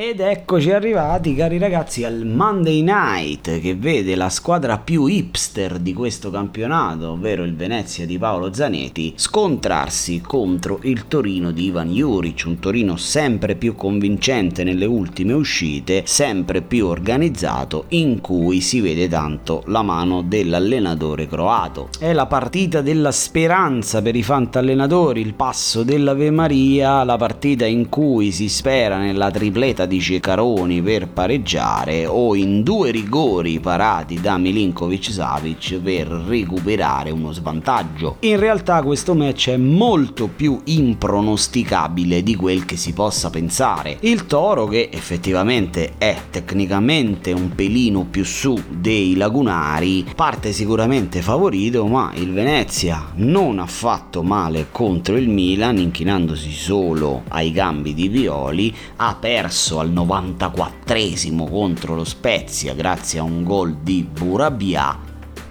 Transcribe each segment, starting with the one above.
Ed eccoci arrivati, cari ragazzi, al Monday Night che vede la squadra più hipster di questo campionato, ovvero il Venezia di Paolo Zanetti, scontrarsi contro il Torino di Ivan Juric, un Torino sempre più convincente nelle ultime uscite, sempre più organizzato, in cui si vede tanto la mano dell'allenatore croato. È la partita della speranza per i fantallenatori, il passo dell'Ave Maria, la partita in cui si spera nella tripleta di Cecaroni per pareggiare o in due rigori parati da Milinkovic Savic per recuperare uno svantaggio. In realtà questo match è molto più impronosticabile di quel che si possa pensare. Il Toro che effettivamente è tecnicamente un pelino più su dei lagunari parte sicuramente favorito ma il Venezia non ha fatto male contro il Milan inchinandosi solo ai gambi di Violi ha perso al 94esimo contro lo Spezia grazie a un gol di Burabia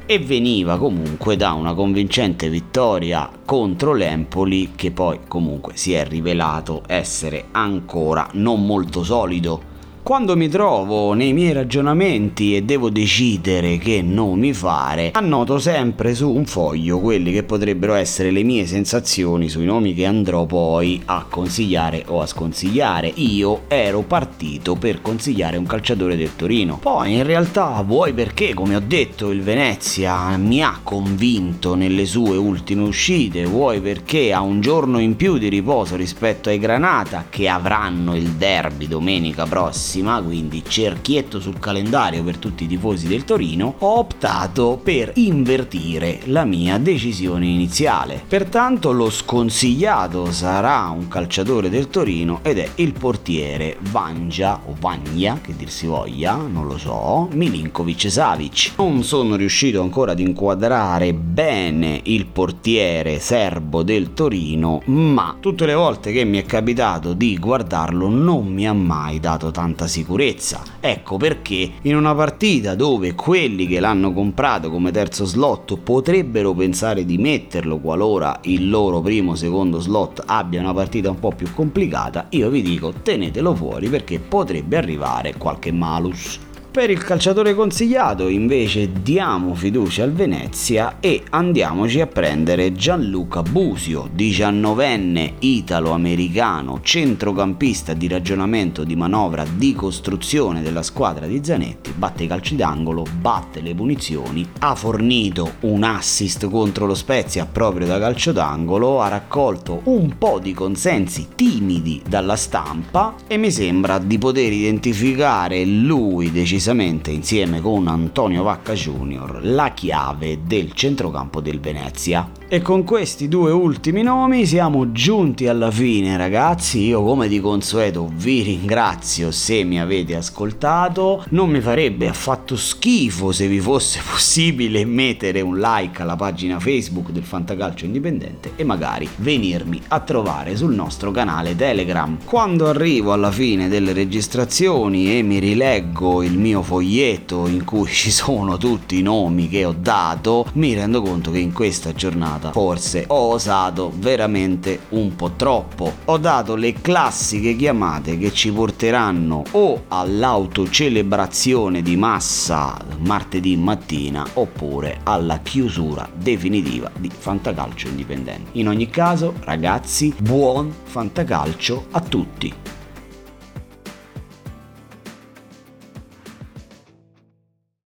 e veniva comunque da una convincente vittoria contro l'Empoli che poi comunque si è rivelato essere ancora non molto solido quando mi trovo nei miei ragionamenti e devo decidere che nomi fare, annoto sempre su un foglio quelli che potrebbero essere le mie sensazioni sui nomi che andrò poi a consigliare o a sconsigliare. Io ero partito per consigliare un calciatore del Torino. Poi in realtà vuoi perché, come ho detto, il Venezia mi ha convinto nelle sue ultime uscite, vuoi perché ha un giorno in più di riposo rispetto ai Granata che avranno il derby domenica prossima prossima, quindi cerchietto sul calendario per tutti i tifosi del Torino, ho optato per invertire la mia decisione iniziale. Pertanto lo sconsigliato sarà un calciatore del Torino ed è il portiere Vangia o Vagna, che dir si voglia, non lo so, Milinkovic Savic. Non sono riuscito ancora ad inquadrare bene il portiere serbo del Torino, ma tutte le volte che mi è capitato di guardarlo non mi ha mai dato tanta sicurezza. Ecco perché in una partita dove quelli che l'hanno comprato come terzo slot potrebbero pensare di metterlo qualora il loro primo o secondo slot abbia una partita un po' più complicata, io vi dico tenetelo fuori perché potrebbe arrivare qualche malus. Per il calciatore consigliato invece diamo fiducia al Venezia e andiamoci a prendere Gianluca Busio, 19enne italo-americano, centrocampista di ragionamento di manovra di costruzione della squadra di Zanetti, batte i calci d'angolo, batte le punizioni, ha fornito un assist contro lo Spezia proprio da calcio d'angolo, ha raccolto un po' di consensi timidi dalla stampa e mi sembra di poter identificare lui decisamente decisamente insieme con Antonio Vacca Junior la chiave del centrocampo del Venezia. E con questi due ultimi nomi siamo giunti alla fine ragazzi, io come di consueto vi ringrazio se mi avete ascoltato, non mi farebbe affatto schifo se vi fosse possibile mettere un like alla pagina Facebook del Fantacalcio Indipendente e magari venirmi a trovare sul nostro canale Telegram. Quando arrivo alla fine delle registrazioni e mi rileggo il mio foglietto in cui ci sono tutti i nomi che ho dato, mi rendo conto che in questa giornata giornata. Forse ho osato veramente un po' troppo. Ho dato le classiche chiamate che ci porteranno o all'autocelebrazione di massa martedì mattina oppure alla chiusura definitiva di Fantacalcio Indipendente. In ogni caso, ragazzi, buon Fantacalcio a tutti.